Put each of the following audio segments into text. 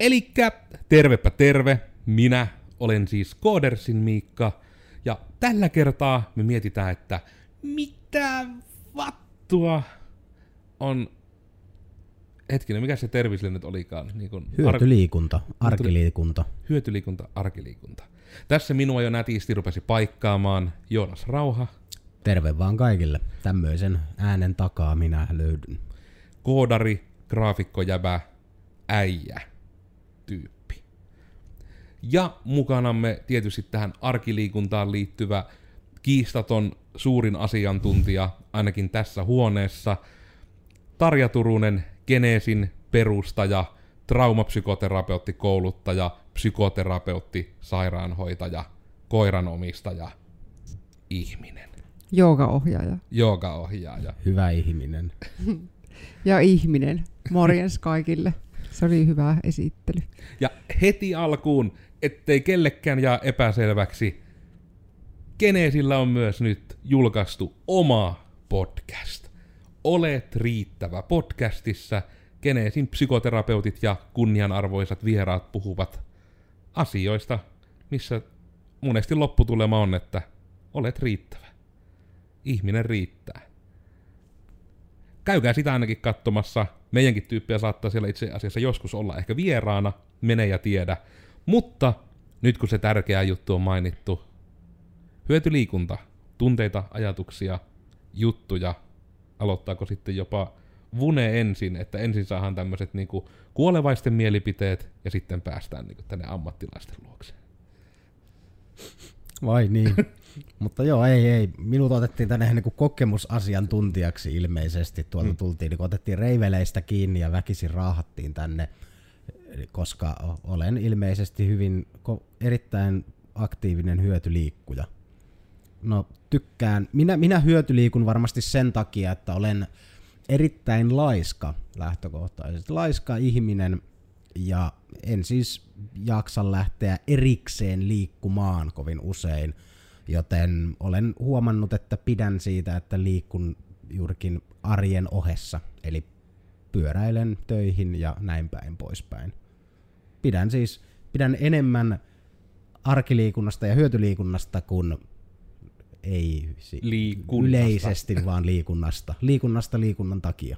Elikkä tervepä terve, minä olen siis Koodersin Miikka, ja tällä kertaa me mietitään, että mitä vattua on... Hetkinen, mikä se tervisille nyt olikaan? Niin kun Hyötyliikunta, arkiliikunta. hyötyliikunta, arkiliikunta. Tässä minua jo nätisti rupesi paikkaamaan Joonas Rauha, Terve vaan kaikille. Tämmöisen äänen takaa minä löydyn. koodari, graafikkojäbä, äijä, tyyppi. Ja mukanamme tietysti tähän arkiliikuntaan liittyvä kiistaton suurin asiantuntija, ainakin tässä huoneessa, Tarja Turunen, Geneesin perustaja, traumapsykoterapeutti, kouluttaja, psykoterapeutti, sairaanhoitaja, koiranomistaja, ihminen, Joogaohjaaja joogaohjaaja. Hyvä ihminen. ja ihminen. Morjens kaikille. Se oli hyvä esittely. Ja heti alkuun, ettei kellekään jää epäselväksi, Geneesillä on myös nyt julkaistu oma podcast. Olet riittävä podcastissa. Geneesin psykoterapeutit ja kunnianarvoisat vieraat puhuvat asioista, missä monesti lopputulema on, että olet riittävä. Ihminen riittää. Käykää sitä ainakin katsomassa. Meidänkin tyyppiä saattaa siellä itse asiassa joskus olla ehkä vieraana, mene ja tiedä. Mutta nyt kun se tärkeä juttu on mainittu, hyötyliikunta, tunteita, ajatuksia, juttuja, aloittaako sitten jopa Vune ensin, että ensin saadaan tämmöiset niinku kuolevaisten mielipiteet ja sitten päästään niinku tänne ammattilaisten luokse. Vai niin. Mutta joo, ei, ei. Minut otettiin tänne niin kokemusasiantuntijaksi ilmeisesti. Tuolta tultiin, niin otettiin reiveleistä kiinni ja väkisin raahattiin tänne, koska olen ilmeisesti hyvin erittäin aktiivinen hyötyliikkuja. No tykkään. Minä, minä hyötyliikun varmasti sen takia, että olen erittäin laiska lähtökohtaisesti. Laiska ihminen ja en siis jaksa lähteä erikseen liikkumaan kovin usein, joten olen huomannut, että pidän siitä, että liikkun juurikin arjen ohessa, eli pyöräilen töihin ja näin päin poispäin. Pidän siis pidän enemmän arkiliikunnasta ja hyötyliikunnasta kuin ei si- Liikunnasta. yleisesti vaan liikunnasta. Liikunnasta liikunnan takia.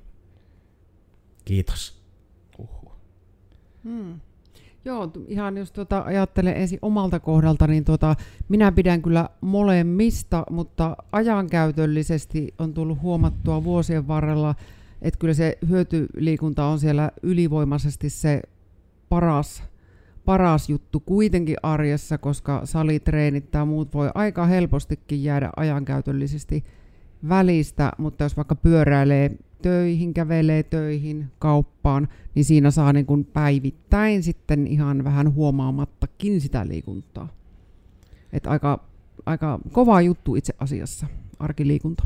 Kiitos. Uhuh. Joo, ihan jos tuota ajattelen ensin omalta kohdalta, niin tuota, minä pidän kyllä molemmista, mutta ajankäytöllisesti on tullut huomattua vuosien varrella, että kyllä se hyötyliikunta on siellä ylivoimaisesti se paras, paras juttu kuitenkin arjessa, koska salitreenit tai muut voi aika helpostikin jäädä ajankäytöllisesti välistä, mutta jos vaikka pyöräilee töihin, kävelee töihin, kauppaan, niin siinä saa niin kuin päivittäin sitten ihan vähän huomaamattakin sitä liikuntaa. Et aika, aika kova juttu itse asiassa, arkiliikunta.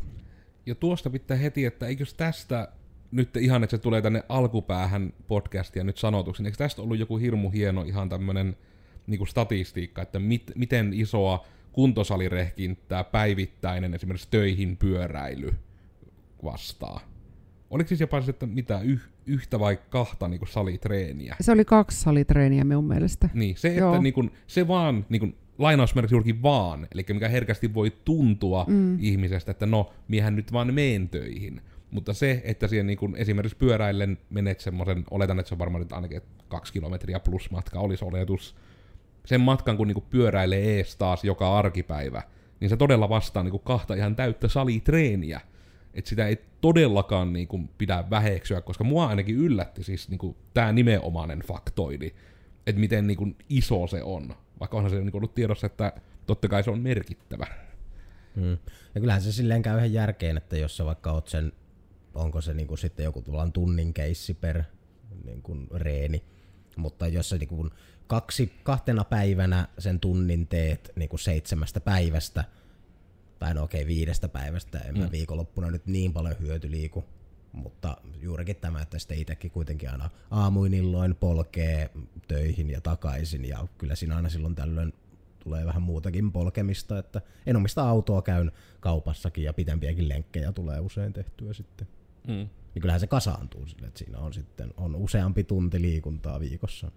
Ja tuosta pitää heti, että eikös tästä nyt ihan, että se tulee tänne alkupäähän podcastia nyt sanotuksi, niin eikö tästä ollut joku hirmu hieno ihan tämmönen niinku statistiikka, että mit, miten isoa kuntosalirehkintää päivittäinen esimerkiksi töihin pyöräily vastaa? Oliko siis jopa se, että mitä, yh, yhtä vai kahta niinku salitreeniä? Se oli kaksi salitreeniä minun mielestä. Niin, se, että Joo. niin kun, se vaan, niin kun, lainausmerkiksi juurikin vaan, eli mikä herkästi voi tuntua mm. ihmisestä, että no, miehän nyt vaan meen töihin. Mutta se, että siihen niin kun esimerkiksi pyöräillen menet semmoisen, oletan, että se on varmaan nyt ainakin kaksi kilometriä plus matka olisi oletus, sen matkan kun niin kun pyöräilee ees taas joka arkipäivä, niin se todella vastaa niin kun kahta ihan täyttä salitreeniä. Että sitä ei todellakaan niin kuin pidä väheksyä, koska mua ainakin yllätti siis niin kuin tämä nimenomainen faktoidi, että miten niin kuin iso se on. Vaikka onhan se niin kuin ollut tiedossa, että totta kai se on merkittävä. Mm. Ja kyllähän se silleen käy ihan järkeen, että jos sä vaikka oot sen, onko se niinku sitten joku tunnin keissi per niinku reeni, mutta jos sä niinku kaksi, kahtena päivänä sen tunnin teet niinku seitsemästä päivästä, tai no okei viidestä päivästä, en mä viikonloppuna nyt niin paljon hyötyliiku, mutta juurikin tämä, että sitten itsekin kuitenkin aina aamuin illoin polkee töihin ja takaisin, ja kyllä siinä aina silloin tällöin tulee vähän muutakin polkemista, että en omista autoa, käyn kaupassakin ja pitempiäkin lenkkejä tulee usein tehtyä sitten. Mm. Niin kyllähän se kasaantuu sille, että siinä on sitten on useampi tunti liikuntaa viikossa.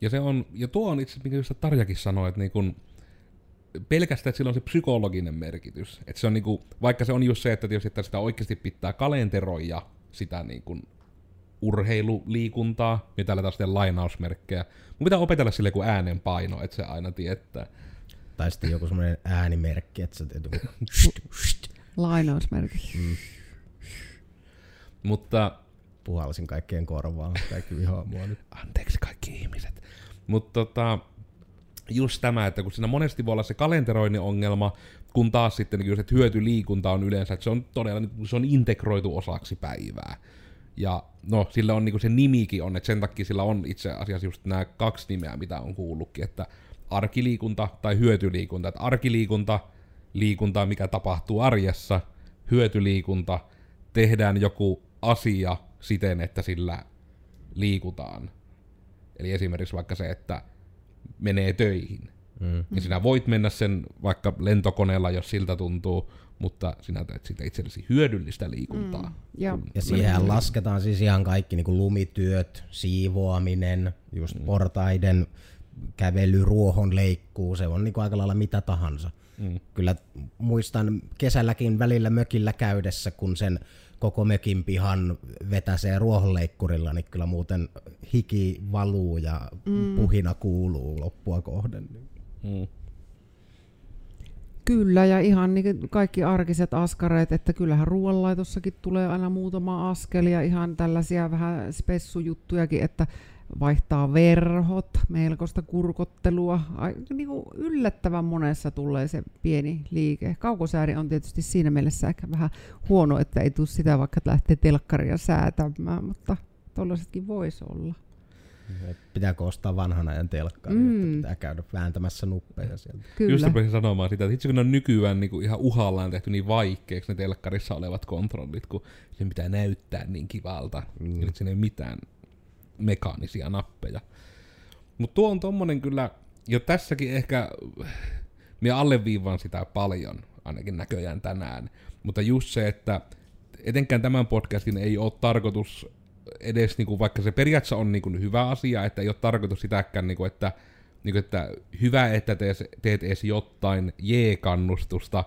Ja, se on, ja tuo on itse, mikä just Tarjakin sanoi, että niin kun, pelkästään, että sillä on se psykologinen merkitys. Että se on niinku, vaikka se on just se, että, tietysti, että sitä oikeasti pitää kalenteroida sitä niin kuin urheiluliikuntaa, ja täällä taas sitten lainausmerkkejä. Mun pitää opetella sille kuin äänenpaino, että se aina tietää. Tai sitten joku semmoinen äänimerkki, että se joku... Lainausmerkit. mm, Mutta puhalsin kaikkien korvaan. Kaikki vihaa mua nyt. anteeksi kaikki ihmiset. Mutta tota, just tämä, että kun siinä monesti voi olla se kalenteroinnin ongelma, kun taas sitten niin just, että hyötyliikunta on yleensä, että se on todella niin se on integroitu osaksi päivää. Ja no, sillä on niin se nimikin on, että sen takia sillä on itse asiassa just nämä kaksi nimeä, mitä on kuullutkin, että arkiliikunta tai hyötyliikunta. Että arkiliikunta, liikunta, mikä tapahtuu arjessa, hyötyliikunta, tehdään joku asia siten, että sillä liikutaan. Eli esimerkiksi vaikka se, että menee töihin. Mm. Ja sinä voit mennä sen vaikka lentokoneella, jos siltä tuntuu, mutta sinä teet siitä itsellesi hyödyllistä liikuntaa. Mm. Ja, Ja siihen lasketaan siis ihan kaikki niin kuin lumityöt, siivoaminen, just portaiden kävely, ruohon leikkuu, se on niin kuin aika lailla mitä tahansa. Mm. Kyllä muistan kesälläkin välillä mökillä käydessä, kun sen koko mökin pihan vetäsee ruohonleikkurilla, niin kyllä muuten hiki valuu ja mm. puhina kuuluu loppua kohden. Mm. Kyllä, ja ihan niin kaikki arkiset askareet, että kyllähän ruoanlaitossakin tulee aina muutama askel ja ihan tällaisia vähän spessujuttujakin, että vaihtaa verhot, melkoista kurkottelua. Ai, niin kuin yllättävän monessa tulee se pieni liike. Kaukosääri on tietysti siinä mielessä ehkä vähän huono, että ei tule sitä vaikka lähtee telkkaria säätämään, mutta tuollaisetkin voisi olla. Pitääkö ostaa vanhan ajan telkkari, mm. Mm. että pitää käydä vääntämässä nuppeja sieltä. Kyllä. Just rupesin sanomaan sitä, että itse kun ne on nykyään niin kuin ihan uhallaan tehty niin vaikeaksi ne telkkarissa olevat kontrollit, kun sen pitää näyttää niin kivalta. Mm. Ja nyt siinä ei ole mitään mekaanisia nappeja. Mutta tuo on tommonen kyllä, jo tässäkin ehkä, minä alleviivaan sitä paljon, ainakin näköjään tänään. Mutta just se, että etenkään tämän podcastin ei ole tarkoitus edes, niinku, vaikka se periaatteessa on niinku, hyvä asia, että ei ole tarkoitus sitäkään, niinku, että, niinku, että hyvä, että teet, teet edes jotain J-kannustusta,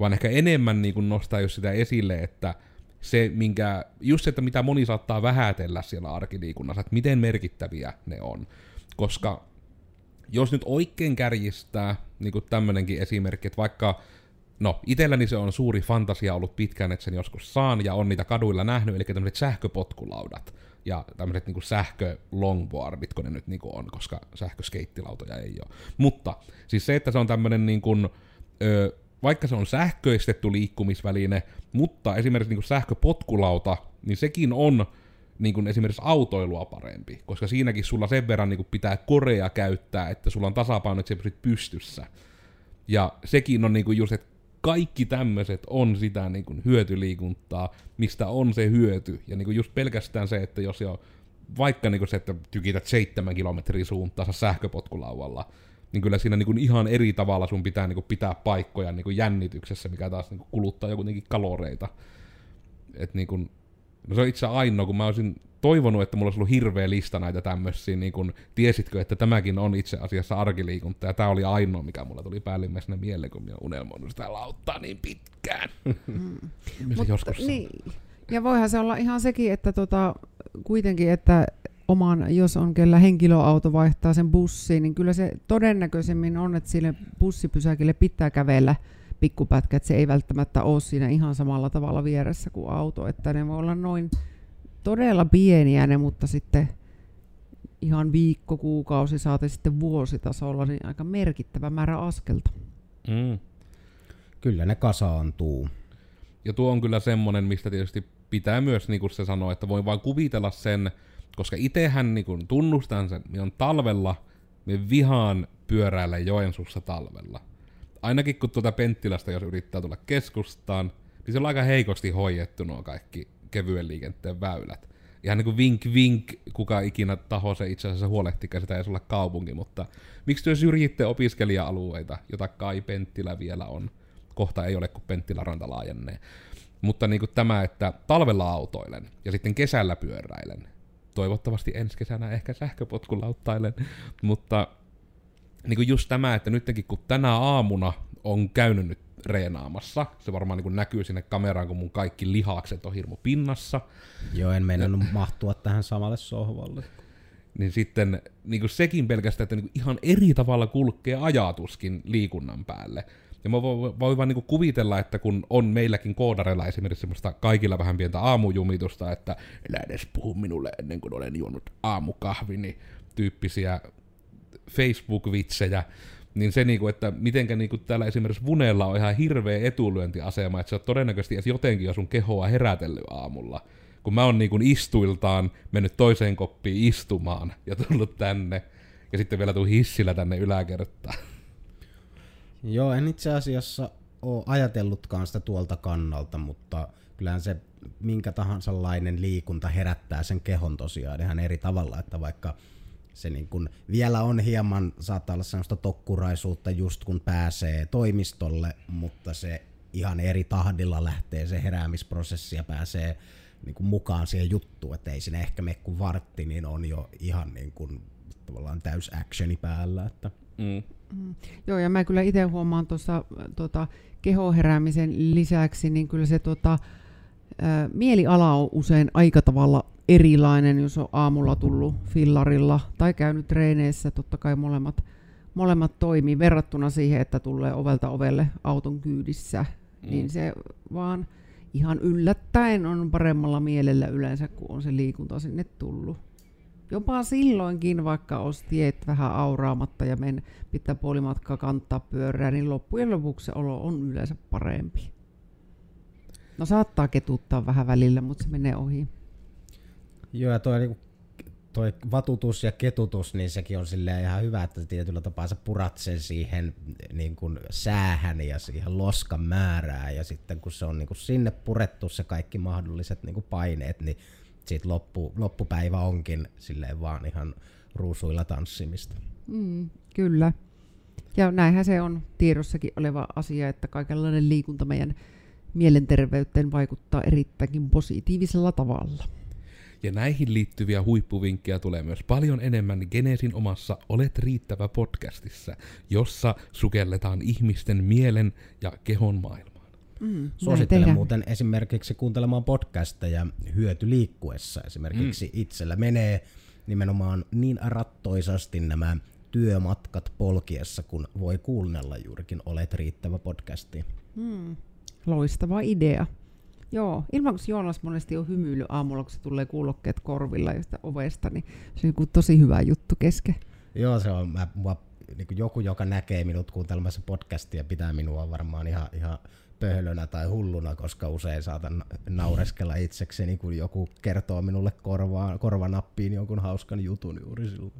vaan ehkä enemmän niinku, nostaa just sitä esille, että se, minkä, just se, että mitä moni saattaa vähätellä siellä arkiliikunnassa, että miten merkittäviä ne on. Koska jos nyt oikein kärjistää, niin kuin tämmönenkin esimerkki, että vaikka, no itselläni se on suuri fantasia ollut pitkään, että sen joskus saan, ja on niitä kaduilla nähnyt, eli tämmöiset sähköpotkulaudat, ja tämmöiset niin sähkö longboardit, kun ne nyt niin on, koska sähköskeittilautoja ei ole. Mutta siis se, että se on tämmöinen niin kuin, ö, vaikka se on sähköistetty liikkumisväline, mutta esimerkiksi niin kuin sähköpotkulauta, niin sekin on niin kuin esimerkiksi autoilua parempi, koska siinäkin sulla sen verran niin kuin pitää korea käyttää, että sulla on tasapaino, että sä pystyssä. Ja sekin on niin kuin just, että kaikki tämmöiset on sitä niin kuin hyötyliikuntaa, mistä on se hyöty. Ja niin kuin just pelkästään se, että jos jo vaikka niin kuin se, että tykität seitsemän kilometrin suuntaansa sähköpotkulauvalla, niin kyllä siinä niin kuin ihan eri tavalla sun pitää niin kuin pitää paikkoja niin kuin jännityksessä, mikä taas niin kuin kuluttaa kuitenkin kaloreita. Et niin kuin, no se on itse ainoa, kun mä olisin toivonut, että mulla olisi ollut hirveä lista näitä tämmöisiä, niin kun, tiesitkö, että tämäkin on itse asiassa arkiliikunta, ja tämä oli ainoa, mikä mulla tuli päällimmäisenä mieleen, kun oon unelmoinut sitä lauttaa niin pitkään. Mm. joskus niin. Ja voihan se olla ihan sekin, että tota, kuitenkin, että oman, jos on kellä henkilöauto vaihtaa sen bussiin, niin kyllä se todennäköisemmin on, että sille bussipysäkille pitää kävellä pikkupätkä, että se ei välttämättä ole siinä ihan samalla tavalla vieressä kuin auto, että ne voi olla noin todella pieniä ne, mutta sitten ihan viikko, kuukausi, saate sitten vuositasolla, niin aika merkittävä määrä askelta. Mm. Kyllä ne kasaantuu. Ja tuo on kyllä semmonen, mistä tietysti pitää myös, niin kuin se sanoo, että voi vaan kuvitella sen, koska itehän niin kuin tunnustan sen, niin on talvella, me vihaan pyöräillä Joensuussa talvella. Ainakin kun tuota Penttilästä, jos yrittää tulla keskustaan, niin se on aika heikosti hoidettu nuo kaikki kevyen liikenteen väylät. Ihan niin kuin vink vink, kuka ikinä taho se itse asiassa huolehtikaan, sitä ei olla kaupunki, mutta miksi työ syrjitte opiskelija-alueita, jota kai Penttilä vielä on? Kohta ei ole, kun Penttilä ranta laajenee. Mutta niin kuin tämä, että talvella autoilen ja sitten kesällä pyöräilen, toivottavasti ensi kesänä ehkä sähköpotkulauttailen, mutta niin kuin just tämä, että nytkin kun tänä aamuna on käynyt nyt reenaamassa, se varmaan niin näkyy sinne kameraan, kun mun kaikki lihakset on hirmu pinnassa, Joo, en meinannut mahtua tähän samalle sohvalle. niin sitten niin kuin sekin pelkästään, että niin ihan eri tavalla kulkee ajatuskin liikunnan päälle. Ja mä voin, voin vaan niin kuvitella, että kun on meilläkin koodareilla esimerkiksi semmoista kaikilla vähän pientä aamujumitusta, että älä edes puhu minulle ennen kuin olen juonut aamukahvini, tyyppisiä Facebook-vitsejä, niin se, niinku, että mitenkä niinku täällä esimerkiksi Vunella on ihan hirveä etulyöntiasema, että sä oot todennäköisesti edes jotenkin jo sun kehoa herätellyt aamulla. Kun mä oon niinku istuiltaan mennyt toiseen koppiin istumaan ja tullut tänne, ja sitten vielä tuu hissillä tänne yläkertaan. Joo, en itse asiassa ole ajatellutkaan sitä tuolta kannalta, mutta kyllähän se minkä tahansa lainen liikunta herättää sen kehon tosiaan ihan eri tavalla, että vaikka se niin kun vielä on hieman, saattaa olla sellaista tokkuraisuutta just kun pääsee toimistolle, mutta se ihan eri tahdilla lähtee se heräämisprosessi ja pääsee niin kuin mukaan siihen juttuun, että ei sinne ehkä mene kuin vartti, niin on jo ihan niin kuin, tavallaan täys actioni päällä. Että. Mm. Joo, ja mä kyllä itse huomaan tuossa tota, kehoheräämisen lisäksi, niin kyllä se tota, ä, mieliala on usein aika tavalla erilainen, jos on aamulla tullut fillarilla tai käynyt treeneissä, totta kai molemmat, molemmat toimii verrattuna siihen, että tulee ovelta ovelle auton kyydissä, mm. niin se vaan ihan yllättäen on paremmalla mielellä yleensä, kun on se liikunta sinne tullut. Jopa silloinkin, vaikka olisi tiet vähän auraamatta ja men pitää puolimatkaa kantaa pyörää, niin loppujen lopuksi se olo on yleensä parempi. No saattaa ketuttaa vähän välillä, mutta se menee ohi. Joo, ja toi, niinku, toi vatutus ja ketutus, niin sekin on silleen ihan hyvä, että tietyllä tapaa sä purat sen siihen niin kuin säähän ja siihen loskan määrään, ja sitten kun se on niin kuin sinne purettu se kaikki mahdolliset niin kuin paineet, niin sit loppu, loppupäivä onkin silleen vaan ihan ruusuilla tanssimista. Mm, kyllä. Ja näinhän se on tiedossakin oleva asia, että kaikenlainen liikunta meidän mielenterveyteen vaikuttaa erittäinkin positiivisella tavalla. Ja näihin liittyviä huippuvinkkejä tulee myös paljon enemmän Genesin omassa Olet riittävä podcastissa, jossa sukelletaan ihmisten mielen ja kehon maailmaan. Mm, Suosittelen muuten esimerkiksi kuuntelemaan podcasteja hyöty liikkuessa. Esimerkiksi mm. itsellä menee nimenomaan niin rattoisasti nämä työmatkat polkiessa, kun voi kuunnella juurikin Olet riittävä podcasti. Mm, loistava idea. Joo, ilman kun Joonas monesti on hymyily aamulla, kun se tulee kuulokkeet korvilla josta ovesta, niin se on joku tosi hyvä juttu kesken. Joo, se on mä, mua, niin joku, joka näkee minut kuuntelemassa podcastia, pitää minua varmaan ihan, ihan pöhlönä tai hulluna, koska usein saatan naureskella itsekseni, kun joku kertoo minulle korvaan, korvanappiin jonkun hauskan jutun juuri silloin.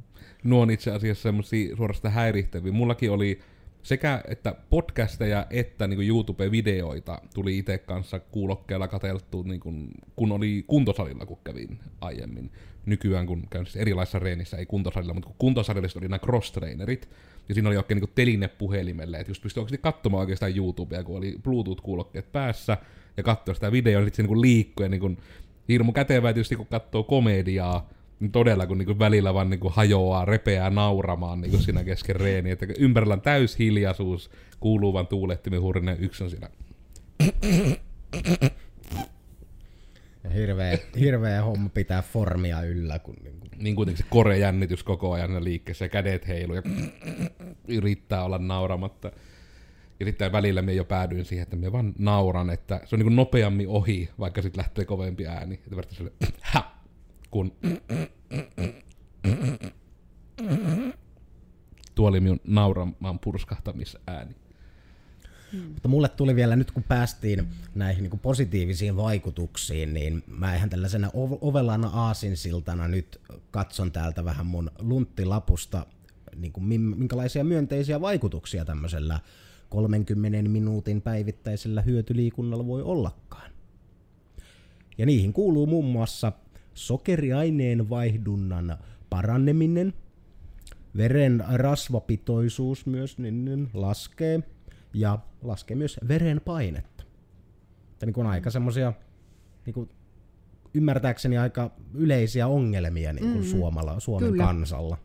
Nuo on itse asiassa semmoisia suorastaan häirittäviä. Mullakin oli sekä että podcasteja että niin YouTube-videoita tuli itse kanssa kuulokkeella katseltu, niin kuin, kun oli kuntosalilla, kun kävin aiemmin. Nykyään, kun käyn siis erilaisissa reenissä, ei kuntosalilla, mutta kun kuntosalilla oli nämä cross-trainerit, ja siinä oli oikein niin teline puhelimelle, että just pystyi oikeasti katsomaan oikeastaan YouTubea, kun oli Bluetooth-kuulokkeet päässä, ja katsoi sitä videoa, ja sitten se niin liikkui, ja niin kuin, hirmu kätevää tietysti, kun katsoo komediaa, niin todella kun niinku välillä vaan niinku hajoaa, repeää nauramaan niinku siinä kesken reeni, että ympärillä on täys hiljaisuus, kuuluu vaan tuulettimen yksi on siinä. Ja hirveä, hirveä homma pitää formia yllä, kun niin kuin, Niin kuitenkin se korejännitys koko ajan liikkeessä ja kädet heiluu ja yrittää olla nauramatta. Sitten välillä me jo päädyin siihen, että me vaan nauran, että se on niinku nopeammin ohi, vaikka sitten lähtee kovempi ääni. Että vertaa sille, ha, kun tuo oli minun nauramaan purskahtamisääni. Mutta mulle tuli vielä nyt, kun päästiin näihin niin kuin positiivisiin vaikutuksiin, niin mä ihan tällaisena ov- ovelana aasinsiltana nyt katson täältä vähän mun lunttilapusta, niin kuin minkälaisia myönteisiä vaikutuksia tämmöisellä 30 minuutin päivittäisellä hyötyliikunnalla voi ollakaan. Ja niihin kuuluu muun muassa sokeriaineen vaihdunnan paraneminen, veren rasvapitoisuus myös niin, niin laskee ja laskee myös verenpainetta. Että niin kuin aika semmosia niin kuin ymmärtääkseni aika yleisiä ongelmia niin kuin mm, Suomalla, Suomen kyllä. kansalla.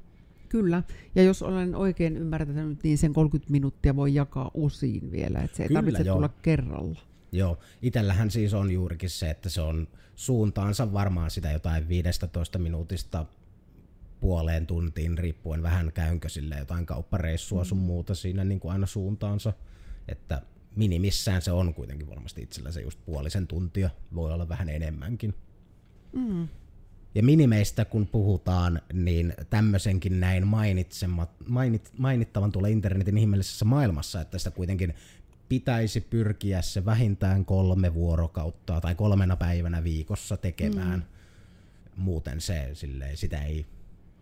Kyllä, ja jos olen oikein ymmärtänyt, niin sen 30 minuuttia voi jakaa osiin vielä, että se ei Kyllä, tarvitse joo. tulla kerralla. Joo, itsellähän siis on juurikin se, että se on suuntaansa varmaan sitä jotain 15 minuutista puoleen tuntiin, riippuen vähän käynkö sille jotain kauppareissua mm. sun muuta siinä niin kuin aina suuntaansa. Että minimissään se on kuitenkin varmasti itsellä se just puolisen tuntia, voi olla vähän enemmänkin. Mm. Ja minimeistä kun puhutaan, niin tämmöisenkin näin mainitsemat, mainit, mainittavan tuolla internetin ihmeellisessä maailmassa, että sitä kuitenkin pitäisi pyrkiä se vähintään kolme vuorokautta tai kolmena päivänä viikossa tekemään. Mm. Muuten se, silleen, sitä ei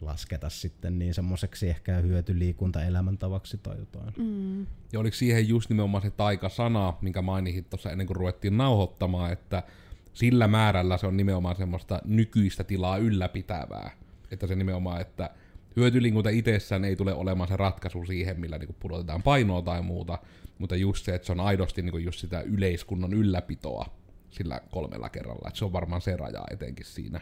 lasketa sitten niin semmoiseksi ehkä hyötyliikunta elämäntavaksi tai jotain. Mm. Ja oliko siihen just nimenomaan se taikasana, minkä mainitsit tuossa ennen kuin ruvettiin nauhoittamaan, että sillä määrällä se on nimenomaan semmoista nykyistä tilaa ylläpitävää. Että se nimenomaan, että hyötyliikunta itsessään ei tule olemaan se ratkaisu siihen, millä niinku pudotetaan painoa tai muuta, mutta just se, että se on aidosti niinku just sitä yleiskunnon ylläpitoa sillä kolmella kerralla. Että se on varmaan se raja etenkin siinä.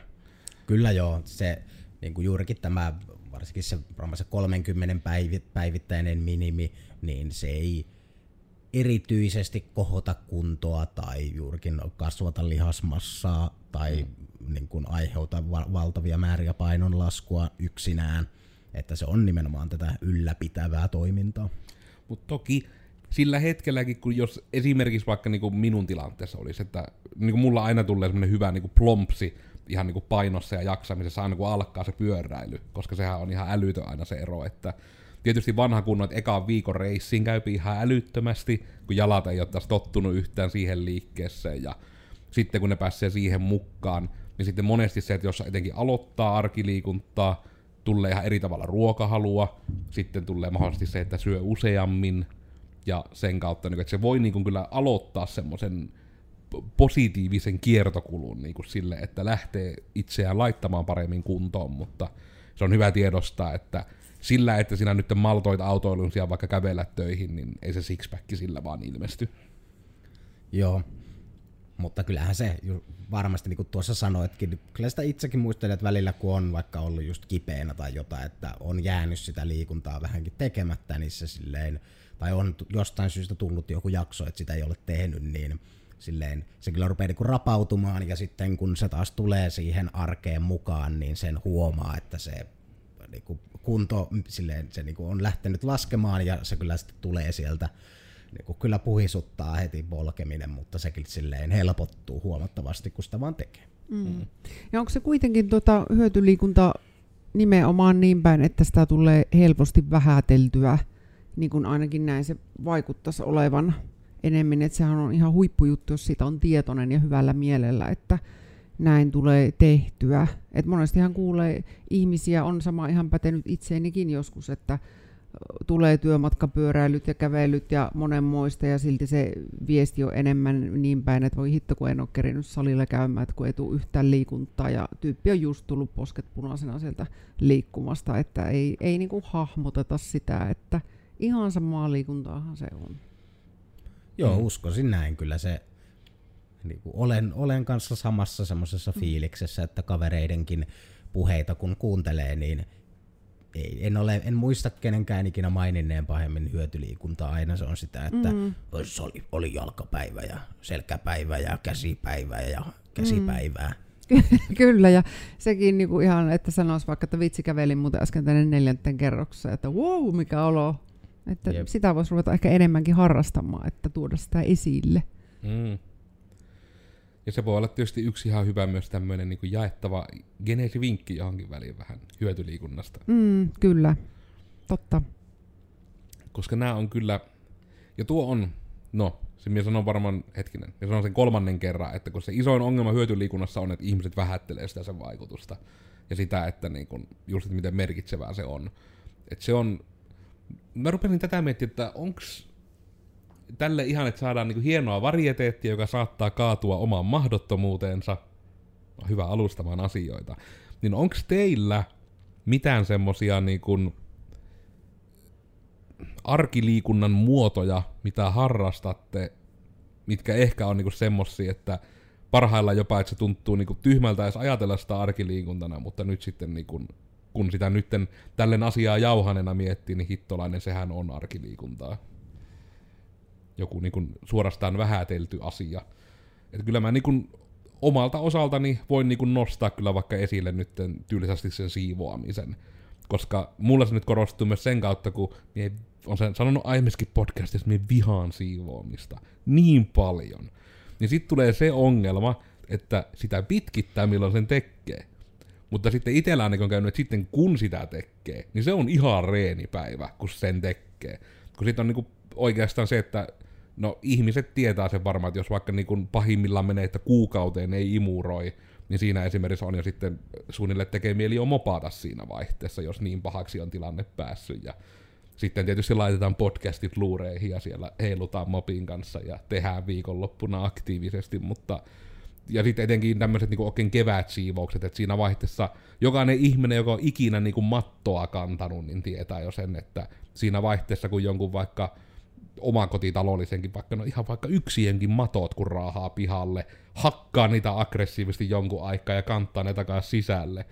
Kyllä joo, se niin kuin juurikin tämä, varsinkin se, se 30 päivittäinen minimi, niin se ei erityisesti kohota kuntoa tai juurikin kasvata lihasmassaa tai mm. niin kuin aiheuta val- valtavia määriä painonlaskua yksinään. Että se on nimenomaan tätä ylläpitävää toimintaa. Mutta toki sillä hetkelläkin, kun jos esimerkiksi vaikka niin kuin minun tilanteessa olisi, että niin kuin mulla aina tulee semmoinen hyvä niin kuin plompsi ihan niin kuin painossa ja jaksamisessa aina kun alkaa se pyöräily, koska sehän on ihan älytön aina se ero, että tietysti vanha kunnon, että ekaan viikon reissiin käypi ihan älyttömästi, kun jalat ei ole taas tottunut yhtään siihen liikkeeseen, ja sitten kun ne pääsee siihen mukaan, niin sitten monesti se, että jos etenkin aloittaa arkiliikuntaa, tulee ihan eri tavalla ruokahalua, sitten tulee mahdollisesti se, että syö useammin, ja sen kautta, niin että se voi niin kyllä aloittaa semmoisen positiivisen kiertokulun niin kuin sille, että lähtee itseään laittamaan paremmin kuntoon, mutta se on hyvä tiedostaa, että sillä, että sinä nyt maltoit autoilun sijaan vaikka kävellä töihin, niin ei se sixpack sillä vaan ilmesty. Joo, mutta kyllähän se varmasti, niin kuin tuossa sanoitkin, kyllä sitä itsekin muistelet että välillä, kun on vaikka ollut just kipeänä tai jotain, että on jäänyt sitä liikuntaa vähänkin tekemättä, niin se silleen, tai on jostain syystä tullut joku jakso, että sitä ei ole tehnyt, niin silleen, se kyllä rupeaa niinku rapautumaan ja sitten kun se taas tulee siihen arkeen mukaan, niin sen huomaa, että se niinku kunto silleen, se niinku on lähtenyt laskemaan ja se kyllä sitten tulee sieltä niinku kyllä puhisuttaa heti polkeminen, mutta sekin silleen helpottuu huomattavasti, kun sitä vaan tekee. Mm. Mm. Ja onko se kuitenkin tuota hyötyliikunta nimenomaan niin päin, että sitä tulee helposti vähäteltyä, niin kuin ainakin näin se vaikuttaisi olevan enemmän, että sehän on ihan huippujuttu, jos siitä on tietoinen ja hyvällä mielellä, että näin tulee tehtyä. Et monestihan kuulee ihmisiä, on sama ihan pätenyt itseenikin joskus, että tulee työmatkapyöräilyt ja kävelyt ja monenmoista ja silti se viesti on enemmän niin päin, että voi hitto kun en ole kerinyt salilla käymään, että kun ei tule yhtään liikuntaa ja tyyppi on just tullut posket punaisena sieltä liikkumasta, että ei, ei niinku hahmoteta sitä, että ihan samaa liikuntaahan se on. Joo, mm. uskoisin näin kyllä se. Niin kuin olen, olen kanssa samassa semmoisessa mm. fiiliksessä, että kavereidenkin puheita kun kuuntelee, niin ei, en, ole, en muista kenenkään ikinä maininneen pahemmin hyötyliikuntaa. Aina se on sitä, että mm. se oli, oli jalkapäivä ja selkäpäivä ja käsipäivä ja käsipäivää. Mm. Kyllä, ja sekin niinku ihan, että sanoisi vaikka, että vitsi kävelin muuten äsken tänne neljänten kerroksessa, että wow, mikä olo, että Jep. sitä voisi ruveta ehkä enemmänkin harrastamaan, että tuoda sitä esille. Mm. Ja se voi olla tietysti yksi ihan hyvä myös tämmöinen niin kuin jaettava geneesivinkki johonkin väliin vähän hyötyliikunnasta. Mm, kyllä, totta. Koska nämä on kyllä, ja tuo on, no, se minä sanon varmaan, hetkinen, ja sanon sen kolmannen kerran, että kun se isoin ongelma hyötyliikunnassa on, että ihmiset vähättelee sitä sen vaikutusta, ja sitä, että niin kun, just että miten merkitsevää se on. Että se on mä rupesin tätä miettimään, että onks tälle ihan, että saadaan niinku hienoa varieteettia, joka saattaa kaatua omaan mahdottomuuteensa, hyvä alustamaan asioita, niin onks teillä mitään semmosia niinku arkiliikunnan muotoja, mitä harrastatte, mitkä ehkä on niinku semmosia, että parhaillaan jopa, että se tuntuu niinku tyhmältä edes ajatella sitä arkiliikuntana, mutta nyt sitten niinku, kun sitä nytten tällen asiaa jauhanena miettii, niin hittolainen sehän on arkiliikuntaa. Joku niinku suorastaan vähätelty asia. Että kyllä mä niinku omalta osaltani voin niinku nostaa kyllä vaikka esille nyt tyylisesti sen siivoamisen. Koska mulla se nyt korostuu myös sen kautta, kun mie on sen sanonut aiemminkin podcastissa, että vihaan siivoamista niin paljon. Niin sitten tulee se ongelma, että sitä pitkittää milloin sen tekee. Mutta sitten itsellä ainakin on käynyt, että sitten kun sitä tekee, niin se on ihan reenipäivä, kun sen tekee. Kun sitten on niinku oikeastaan se, että no ihmiset tietää sen varmaan, että jos vaikka niinku pahimmillaan menee, että kuukauteen ei imuroi, niin siinä esimerkiksi on jo sitten suunnilleen tekee mieli jo mopata siinä vaihteessa, jos niin pahaksi on tilanne päässyt. Ja sitten tietysti laitetaan podcastit luureihin ja siellä heilutaan mopin kanssa ja tehdään viikonloppuna aktiivisesti, mutta ja sitten etenkin tämmöiset niinku oikein kevätsiivoukset, että siinä vaihteessa jokainen ihminen, joka on ikinä niinku mattoa kantanut, niin tietää jo sen, että siinä vaihteessa kun jonkun vaikka omakotitalollisenkin, vaikka no ihan vaikka yksienkin matot, kun raahaa pihalle, hakkaa niitä aggressiivisesti jonkun aikaa ja kantaa ne takaisin sisälle,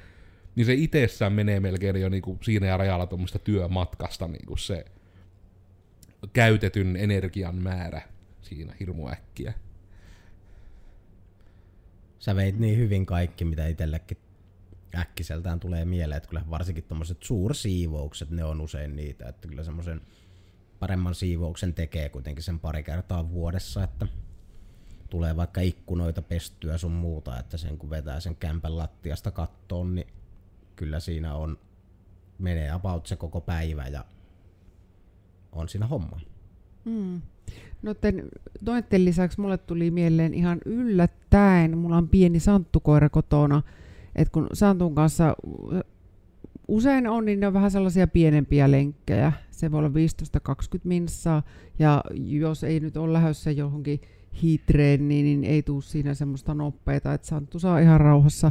niin se itsessään menee melkein jo niinku siinä ja rajalla tuommoista työmatkasta niinku se käytetyn energian määrä siinä hirmu äkkiä. Sä veit niin hyvin kaikki, mitä itsellekin äkkiseltään tulee mieleen, että kyllä varsinkin tuommoiset suursiivoukset, ne on usein niitä, että kyllä semmoisen paremman siivouksen tekee kuitenkin sen pari kertaa vuodessa, että tulee vaikka ikkunoita pestyä sun muuta, että sen kun vetää sen kämpän lattiasta kattoon, niin kyllä siinä on, menee about se koko päivä ja on siinä homma. Mm. Noiden, noiden lisäksi mulle tuli mieleen ihan yllättäen, mulla on pieni santtukoira kotona, että kun Santun kanssa usein on, niin ne on vähän sellaisia pienempiä lenkkejä. Se voi olla 15-20 minsaa, ja jos ei nyt ole lähdössä johonkin hiitreeniin, niin ei tule siinä semmoista nopeita, että Santtu saa ihan rauhassa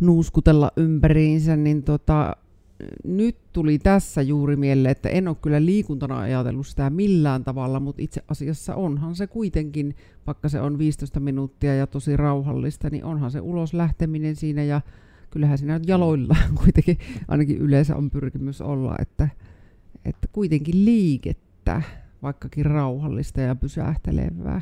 nuuskutella ympäriinsä, niin tota, nyt tuli tässä juuri mieleen, että en ole kyllä liikuntana ajatellut sitä millään tavalla, mutta itse asiassa onhan se kuitenkin, vaikka se on 15 minuuttia ja tosi rauhallista, niin onhan se ulos lähteminen siinä ja kyllähän siinä jaloilla kuitenkin ainakin yleensä on pyrkimys olla, että, että kuitenkin liikettä, vaikkakin rauhallista ja pysähtelevää.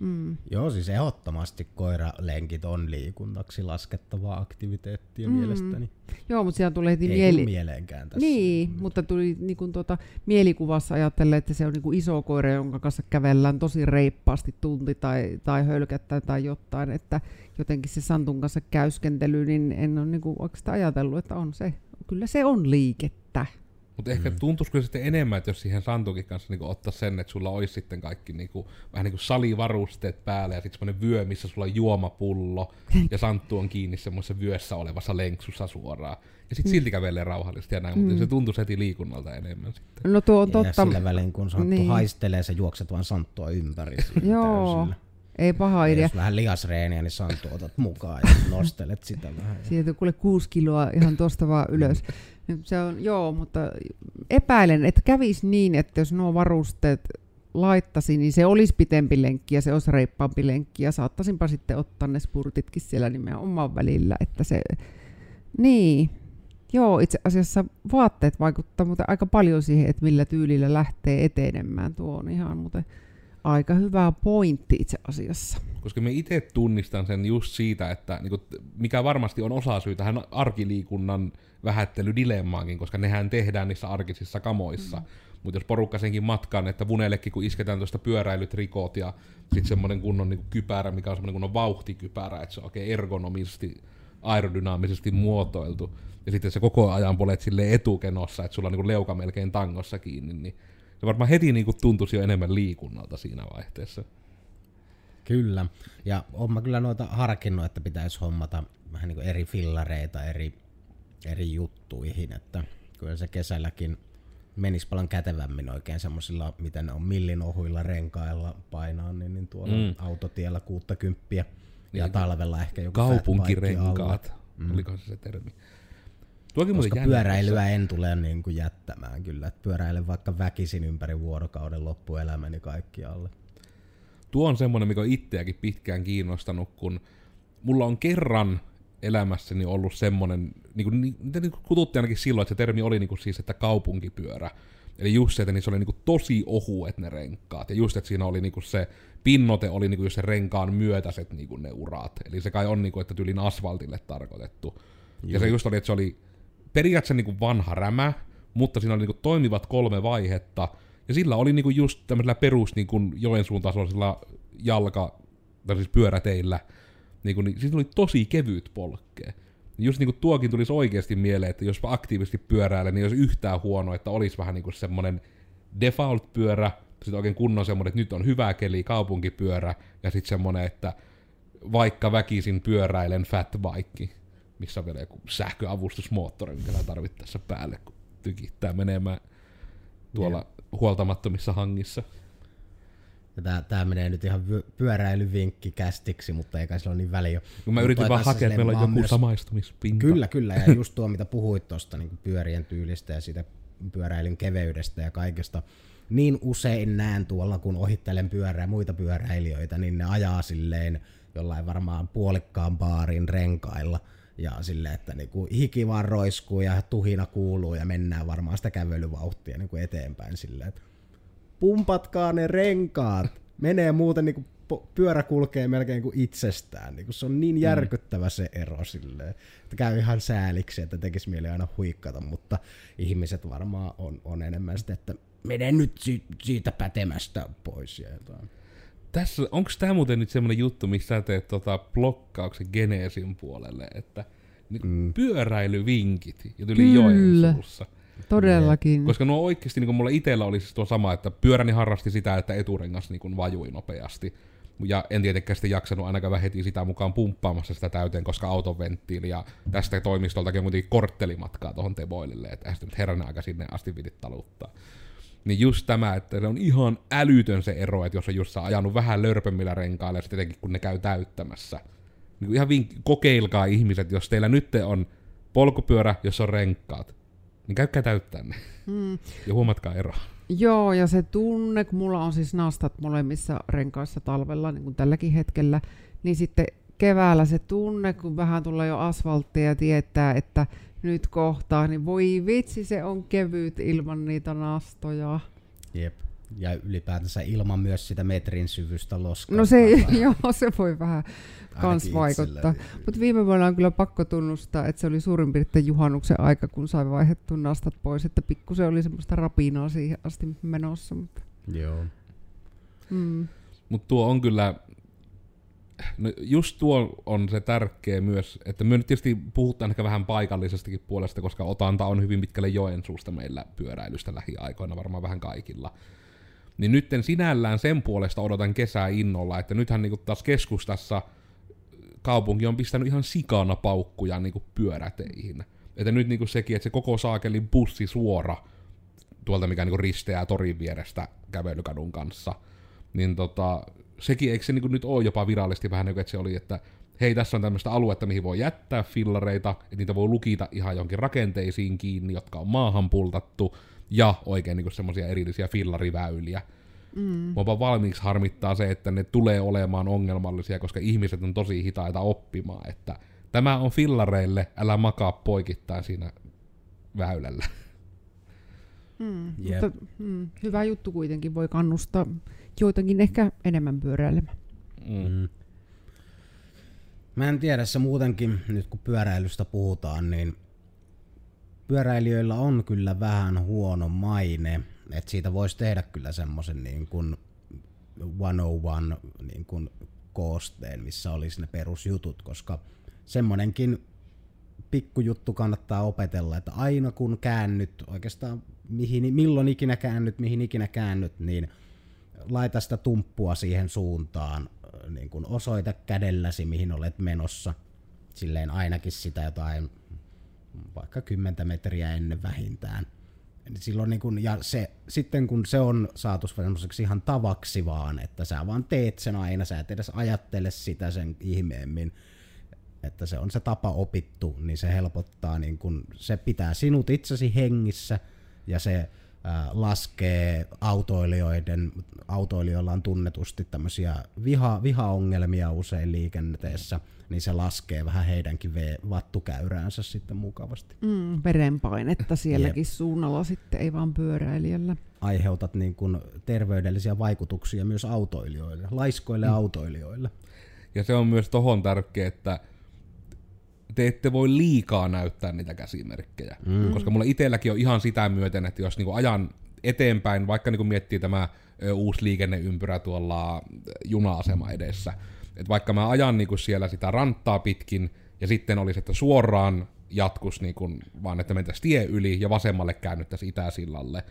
Mm. Joo, siis ehdottomasti koiralenkit on liikuntaksi laskettavaa aktiviteettia mm. mielestäni. Joo, mutta siellä tuli heti Ei mieli... mieleenkään tässä. Niin, nyt. mutta tuli niin kuin tuota, mielikuvassa ajatella, että se on niin kuin iso koira, jonka kanssa kävellään tosi reippaasti tunti tai, tai hölkättää tai jotain, että jotenkin se Santun kanssa käyskentely, niin en ole niin kuin oikeastaan ajatellut, että on se, kyllä se on liikettä. Mutta ehkä mm. tuntuisiko sitten enemmän, että jos siihen Santukin kanssa niinku ottaa sen, että sulla olisi sitten kaikki niinku, vähän niin kuin salivarusteet päällä ja sitten semmoinen vyö, missä sulla on juomapullo ja Santtu on kiinni semmoisessa vyössä olevassa lenksussa suoraan. Ja sitten mm. silti kävelee rauhallisesti ja näin, mm. mutta se tuntuu heti liikunnalta enemmän sitten. No tuo on totta. Ja sillä välin kun Santtu niin. haistelee, se juokset vaan Santtua ympäri. Joo. Täysillä. Ei paha idea. Jos vähän lihasreeniä, niin Santtu otat mukaan ja nostelet sitä vähän. Sieltä kuule kuusi kiloa ihan tosta vaan ylös. Se on, joo, mutta epäilen, että kävisi niin, että jos nuo varusteet laittaisin, niin se olisi pitempi lenkki ja se olisi reippaampi lenkki ja saattaisinpa sitten ottaa ne spurtitkin siellä nimenomaan välillä, että se, niin, joo, itse asiassa vaatteet vaikuttaa mutta aika paljon siihen, että millä tyylillä lähtee etenemään, tuo on ihan muuten aika hyvä pointti itse asiassa. Koska me itse tunnistan sen just siitä, että niin kuin, mikä varmasti on osa syy tähän arkiliikunnan vähättelydilemmaankin, koska nehän tehdään niissä arkisissa kamoissa. Mm. Mutta jos porukka senkin matkaan, että vunellekin kun isketään tuosta pyöräilyt, rikot ja sitten semmoinen kunnon niin kypärä, mikä on semmoinen kunnon vauhtikypärä, että se on oikein ergonomisesti, aerodynaamisesti muotoiltu. Ja sitten se koko ajan polet sille etukenossa, että sulla on niin leuka melkein tangossa kiinni, niin se varmaan heti niin kuin tuntuisi jo enemmän liikunnalta siinä vaihteessa. Kyllä. Ja olen mä kyllä noita harkinnut, että pitäisi hommata vähän niin kuin eri fillareita eri, eri juttuihin, että kyllä se kesälläkin menisi paljon kätevämmin oikein semmoisilla, miten ne on millinohuilla renkailla painaa, niin, niin tuolla mm. autotiellä 60 ja niin, talvella ehkä joku Kaupunkirenkaat, mm. oliko se se termi? Tuokin Koska pyöräilyä en tule niin kuin jättämään kyllä. Että pyöräilen vaikka väkisin ympäri vuorokauden loppuelämäni kaikkialle. tuo on semmoinen, mikä on itseäkin pitkään kiinnostanut, kun mulla on kerran elämässäni ollut semmoinen, niin kuin, niin, niin kututti ainakin silloin, että se termi oli niin kuin siis, että kaupunkipyörä. Eli just se, että niissä oli niin kuin tosi ohuet ne renkaat, ja just, että siinä oli niin kuin se pinnote oli niin kuin se renkaan myötäiset niin kuin ne urat. Eli se kai on, niin kuin, että tyylin asfaltille tarkoitettu. Joo. Ja se just oli, että se oli periaatteessa niin kuin vanha rämä, mutta siinä oli niin kuin toimivat kolme vaihetta, ja sillä oli niin kuin just tämmöisellä perus niin kuin Joensuun tasoisella jalka, tai siis pyöräteillä, niin, kuin, niin siitä oli tosi kevyt polkkeen just niinku tuokin tulisi oikeasti mieleen, että jos aktiivisesti pyöräilee, niin jos yhtään huono, että olisi vähän niinku semmonen default-pyörä, sitten oikein kunnon semmonen, että nyt on hyvä keli, kaupunkipyörä, ja sitten semmonen, että vaikka väkisin pyöräilen fat missä on vielä joku sähköavustusmoottori, mikä tarvittaessa päälle, kun tykittää menemään tuolla yeah. huoltamattomissa hangissa. Ja tää, tää menee nyt ihan pyöräilyvinkki kästiksi, mutta eikä sillä ole niin väliä. Kun mä yritin vaan hakea, että meillä on joku myös... samaistumispinta. Kyllä, kyllä. Ja just tuo, mitä puhuit tuosta niin pyörien tyylistä ja siitä pyöräilyn keveydestä ja kaikesta. Niin usein näen tuolla, kun ohittelen pyörää muita pyöräilijöitä, niin ne ajaa silleen jollain varmaan puolikkaan baarin renkailla. Ja silleen, että niinku hiki vaan roiskuu ja tuhina kuuluu ja mennään varmaan sitä kävelyvauhtia niinku eteenpäin silleen, että pumpatkaa ne renkaat. Menee muuten niin kuin pyörä kulkee melkein kuin itsestään. Niin kuin se on niin mm. järkyttävä se ero silleen. Että käy ihan sääliksi, että tekisi mieli aina huikkata, mutta ihmiset varmaan on, on enemmän sitä, että mene nyt siitä pätemästä pois ja jotain. Tässä, onko tämä muuten nyt semmoinen juttu, missä sä teet tota blokkauksen geneesin puolelle, että niin mm. pyöräilyvinkit ja tuli Joensuussa. Todellakin. Koska nuo oikeasti, niin mulla itsellä oli siis tuo sama, että pyöräni harrasti sitä, että eturengas niin vajui nopeasti. Ja en tietenkään sitten jaksanut ainakaan heti sitä mukaan pumppaamassa sitä täyteen, koska auton venttiili ja tästä toimistoltakin on kuitenkin korttelimatkaa tuohon Teboilille, että sitten nyt herran aika sinne asti vidit taluttaa. Niin just tämä, että se on ihan älytön se ero, että jos on just ajanut vähän lörpemmillä renkailla, sitten etenkin kun ne käy täyttämässä. Niin ihan vink- kokeilkaa ihmiset, jos teillä nyt on polkupyörä, jos on renkaat, niin käykää täyttää ne. Mm. ja huomatkaa eroa. Joo, ja se tunne, kun mulla on siis nastat molemmissa renkaissa talvella, niin kuin tälläkin hetkellä, niin sitten keväällä se tunne, kun vähän tulee jo asfalttia ja tietää, että nyt kohtaa, niin voi vitsi, se on kevyt ilman niitä nastoja. Jep. Ja ylipäätänsä ilman myös sitä metrin syvystä loskaa. No se, joo, se voi vähän kans vaikuttaa. Mutta viime vuonna on kyllä pakko tunnustaa, että se oli suurin piirtein juhannuksen aika, kun sai vaihdettu nastat pois, että pikkusen oli semmoista rapinaa siihen asti menossa. Mutta. Joo. Mm. Mutta tuo on kyllä, no just tuo on se tärkeä myös, että me nyt tietysti puhutaan ehkä vähän paikallisestakin puolesta, koska Otanta on hyvin pitkälle Joensuusta meillä pyöräilystä lähiaikoina, varmaan vähän kaikilla. Niin nytten sinällään sen puolesta odotan kesää innolla, että nythän niinku taas keskustassa – kaupunki on pistänyt ihan sikana paukkuja niin kuin pyöräteihin. Että nyt niin kuin sekin, että se koko saakelin bussi suora tuolta, mikä niin kuin risteää torin vierestä kävelykadun kanssa, niin tota, sekin, eikö se niin kuin nyt ole jopa virallisesti vähän niin kuin, että se oli, että hei, tässä on tämmöistä aluetta, mihin voi jättää fillareita, että niitä voi lukita ihan jonkin rakenteisiin kiinni, jotka on maahan pultattu, ja oikein niin semmoisia erillisiä fillariväyliä, Mm. Mua valmiiksi harmittaa se, että ne tulee olemaan ongelmallisia, koska ihmiset on tosi hitaita oppimaan, että tämä on fillareille, älä makaa poikittain siinä väylällä. Mm, yep. mutta, mm, hyvä juttu kuitenkin voi kannustaa joitakin ehkä enemmän pyöräilemään. Mm. mm. Mä en tiedä, se muutenkin, nyt kun pyöräilystä puhutaan, niin pyöräilijöillä on kyllä vähän huono maine että siitä voisi tehdä kyllä semmoisen niin kuin 101 niin kuin koosteen, missä olisi ne perusjutut, koska semmoinenkin pikkujuttu kannattaa opetella, että aina kun käännyt, oikeastaan mihin, milloin ikinä käännyt, mihin ikinä käännyt, niin laita sitä tumppua siihen suuntaan, niin kun osoita kädelläsi, mihin olet menossa. Silleen ainakin sitä jotain vaikka 10 metriä ennen vähintään – silloin niin kun, ja se, sitten kun se on saatu semmoiseksi ihan tavaksi vaan, että sä vaan teet sen aina, sä et edes ajattele sitä sen ihmeemmin, että se on se tapa opittu, niin se helpottaa, niin kun, se pitää sinut itsesi hengissä, ja se laskee autoilijoiden, autoilijoilla on tunnetusti tämmöisiä viha, vihaongelmia usein liikenteessä, niin se laskee vähän heidänkin vattukäyräänsä sitten mukavasti. Mm, verenpainetta sielläkin Jep. suunnalla sitten, ei vaan pyöräilijällä. Aiheutat niin kuin terveydellisiä vaikutuksia myös autoilijoille, laiskoille mm. autoilijoille. Ja se on myös tohon tärkeä, että te ette voi liikaa näyttää niitä käsimerkkejä. Mm. Koska mulla itselläkin on ihan sitä myöten, että jos niinku ajan eteenpäin, vaikka niinku miettii tämä ö, uusi liikenneympyrä tuolla juna-asema edessä, että vaikka mä ajan niinku siellä sitä ranttaa pitkin, ja sitten olisi, että suoraan jatkus niinku, vaan että mentäisiin tie yli ja vasemmalle käännyttäisiin Itäsillalle,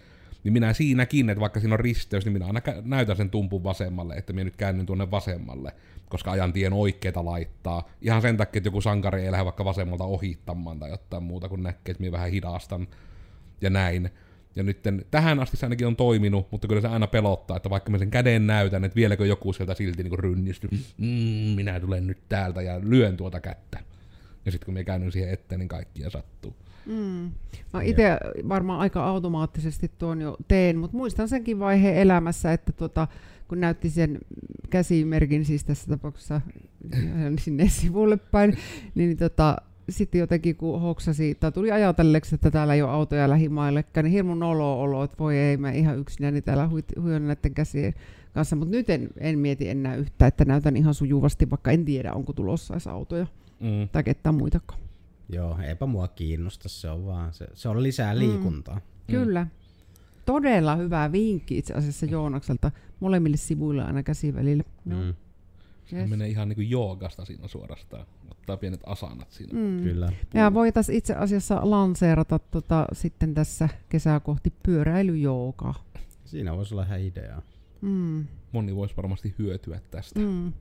niin minä siinäkin, että vaikka siinä on risteys, niin minä aina näytän sen tumpun vasemmalle, että minä nyt käännyn tuonne vasemmalle, koska ajan tien oikeita laittaa. Ihan sen takia, että joku sankari ei lähde vaikka vasemmalta ohittamaan tai jotain muuta, kun näkee, että minä vähän hidastan ja näin. Ja nyt tähän asti se ainakin on toiminut, mutta kyllä se aina pelottaa, että vaikka mä sen käden näytän, että vieläkö joku sieltä silti niin rynnistyy, mm, minä tulen nyt täältä ja lyön tuota kättä. Ja sitten kun me käännyn siihen eteen, niin kaikkia sattuu. Mm. Mä itse varmaan aika automaattisesti tuon jo teen, mutta muistan senkin vaiheen elämässä, että tota, kun näytti sen käsimerkin, siis tässä tapauksessa sinne sivulle päin, niin tota, sitten jotenkin kun hoksasi, tai tuli ajatelleeksi, että täällä ei ole autoja lähimaillekään, niin hirmun olo olo, että voi ei, mä ihan yksinäni täällä huijon näiden käsien kanssa, mutta nyt en, en mieti enää yhtään, että näytän ihan sujuvasti, vaikka en tiedä, onko tulossa edes autoja mm. tai ketään muitakaan. Joo, eipä mua kiinnosta, se on vaan, se, se on lisää mm. liikuntaa. Mm. Kyllä. Todella hyvä vinkki itse asiassa Joonakselta molemmille sivuille aina käsivälille. Mm. Yes. Se menee ihan niin kuin joogasta siinä suorastaan. Ottaa pienet asanat siinä. Mm. Kyllä. Ja voitaisiin itse asiassa lanseerata tota, sitten tässä kesää kohti pyöräilyjoogaa. Siinä voisi olla ihan ideaa. Mm. Moni voisi varmasti hyötyä tästä. Mm.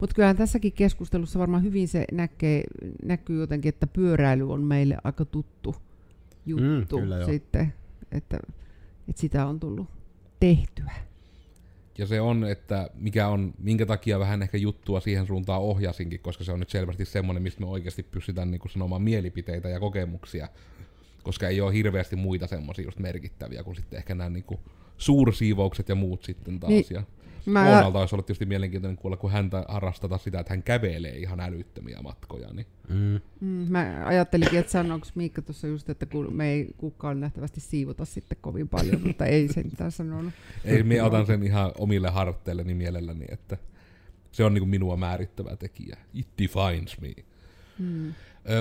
Mutta kyllähän tässäkin keskustelussa varmaan hyvin se näkee, näkyy jotenkin, että pyöräily on meille aika tuttu juttu mm, kyllä sitten, että, että sitä on tullut tehtyä. Ja se on, että mikä on, minkä takia vähän ehkä juttua siihen suuntaan ohjasinkin, koska se on nyt selvästi semmoinen, mistä me oikeasti pystytään niin sanomaan mielipiteitä ja kokemuksia, koska ei ole hirveästi muita semmoisia just merkittäviä kuin sitten ehkä nämä niin suursiivoukset ja muut sitten taas. Niin, ja Mä... Oonalta olisi ollut tietysti mielenkiintoinen kuulla, kun häntä harrastata sitä, että hän kävelee ihan älyttömiä matkoja. Niin. Mm. Mm, mä ajattelinkin, että sanoiko Miikka tuossa just, että kun me ei kukaan nähtävästi siivota sitten kovin paljon, mutta ei sen mitään sanonut. Ei, me otan sen ihan omille harteilleni mielelläni, että se on niin kuin minua määrittävä tekijä. It defines me. Mm.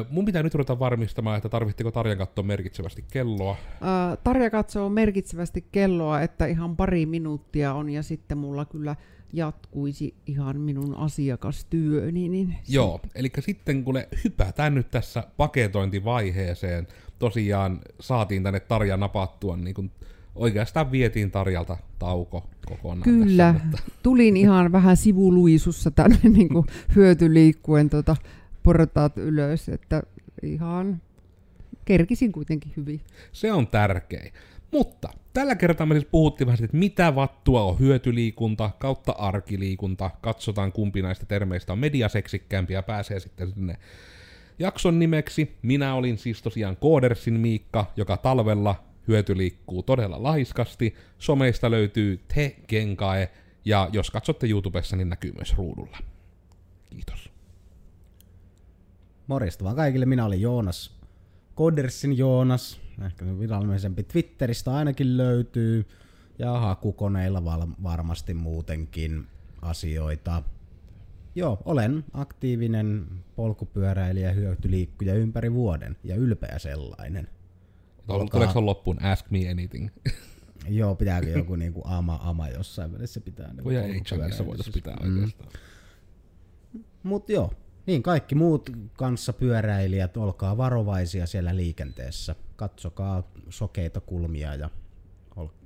Mun pitää nyt ruveta varmistamaan, että tarvitteko Tarja katsoa merkitsevästi kelloa. Uh, Tarja katsoo merkitsevästi kelloa, että ihan pari minuuttia on ja sitten mulla kyllä jatkuisi ihan minun asiakastyöni. Niin Joo, eli sitten kun ne hypätään nyt tässä paketointivaiheeseen, tosiaan saatiin tänne Tarja napattua, niin kun oikeastaan vietiin Tarjalta tauko kokonaan. Kyllä, tässä, mutta... tulin ihan vähän sivuluisussa tänne niin hyötyliikkuen tota, portaat ylös, että ihan kerkisin kuitenkin hyvin. Se on tärkein. Mutta tällä kertaa me siis puhuttiin vähän että mitä vattua on hyötyliikunta kautta arkiliikunta. Katsotaan kumpi näistä termeistä on mediaseksikkäämpi ja pääsee sitten sinne jakson nimeksi. Minä olin siis tosiaan Koodersin Miikka, joka talvella hyötyliikkuu todella laiskasti. Someista löytyy Te Genkae, ja jos katsotte YouTubessa, niin näkyy myös ruudulla. Kiitos. Morjesta vaan kaikille, minä olin Joonas, Kodersin Joonas, ehkä virallisempi Twitteristä ainakin löytyy, ja hakukoneilla val- varmasti muutenkin asioita. Joo, olen aktiivinen polkupyöräilijä, hyötyliikkuja ympäri vuoden, ja ylpeä sellainen. Olkaa... Tuleeko on loppuun Ask me anything? Joo, pitääkö joku niinku ama, ama jossain välissä pitää. Niinku Voi ei voitaisiin pitää mm. oikeastaan. Mut joo, niin, kaikki muut kanssa pyöräilijät, olkaa varovaisia siellä liikenteessä. Katsokaa sokeita kulmia ja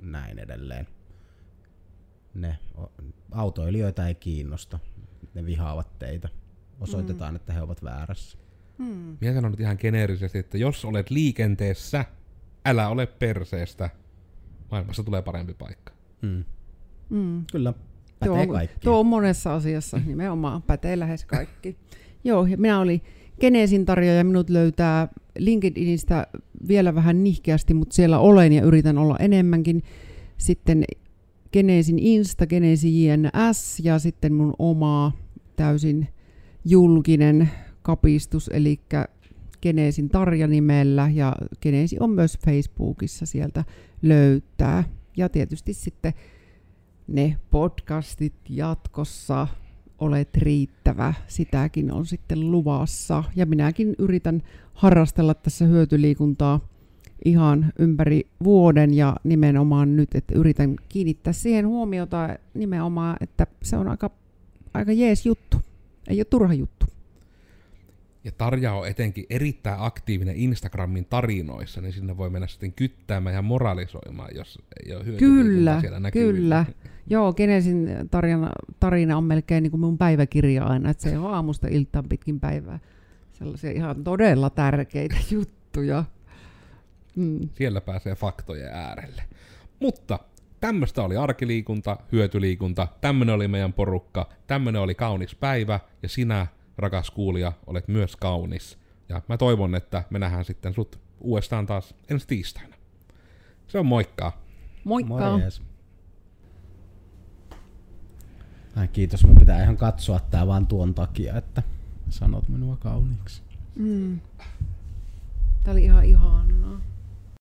näin edelleen. Ne autoilijoita ei kiinnosta. Ne vihaavat teitä. Osoitetaan, mm. että he ovat väärässä. Mm. Minä sanon nyt ihan geneerisesti, että jos olet liikenteessä, älä ole perseestä. Maailmassa tulee parempi paikka. Mm. Mm. Kyllä, pätee tuo, Tuo on monessa asiassa nimenomaan, pätee lähes kaikki. Joo, minä olin Genesin tarjoaja, minut löytää LinkedInistä vielä vähän nihkeästi, mutta siellä olen ja yritän olla enemmänkin. Sitten Geneesin Insta, Geneesi JNS ja sitten mun oma täysin julkinen kapistus, eli Geneesin Tarja nimellä ja Geneesi on myös Facebookissa sieltä löytää. Ja tietysti sitten ne podcastit jatkossa olet riittävä, sitäkin on sitten luvassa. Ja minäkin yritän harrastella tässä hyötyliikuntaa ihan ympäri vuoden ja nimenomaan nyt, että yritän kiinnittää siihen huomiota nimenomaan, että se on aika, aika jees juttu, ei ole turha juttu. Ja Tarja on etenkin erittäin aktiivinen Instagramin tarinoissa, niin sinne voi mennä sitten kyttäämään ja moralisoimaan, jos ei ole Kyllä, siellä näkyvillä. kyllä. Joo, Genesin tarina, tarina on melkein niin kuin mun päiväkirja aina, että se on aamusta iltaan pitkin päivää. Sellaisia ihan todella tärkeitä juttuja. Mm. Siellä pääsee faktojen äärelle. Mutta tämmöistä oli arkiliikunta, hyötyliikunta, tämmöinen oli meidän porukka, tämmöinen oli kaunis päivä, ja sinä, rakas kuulija, olet myös kaunis. Ja mä toivon, että me nähdään sitten sut uudestaan taas ensi tiistaina. Se on moikka. Moikka. Morjes. Ai kiitos, mun pitää ihan katsoa tää vaan tuon takia, että sanot minua kauniiksi. Mm. Tää oli ihan ihanaa.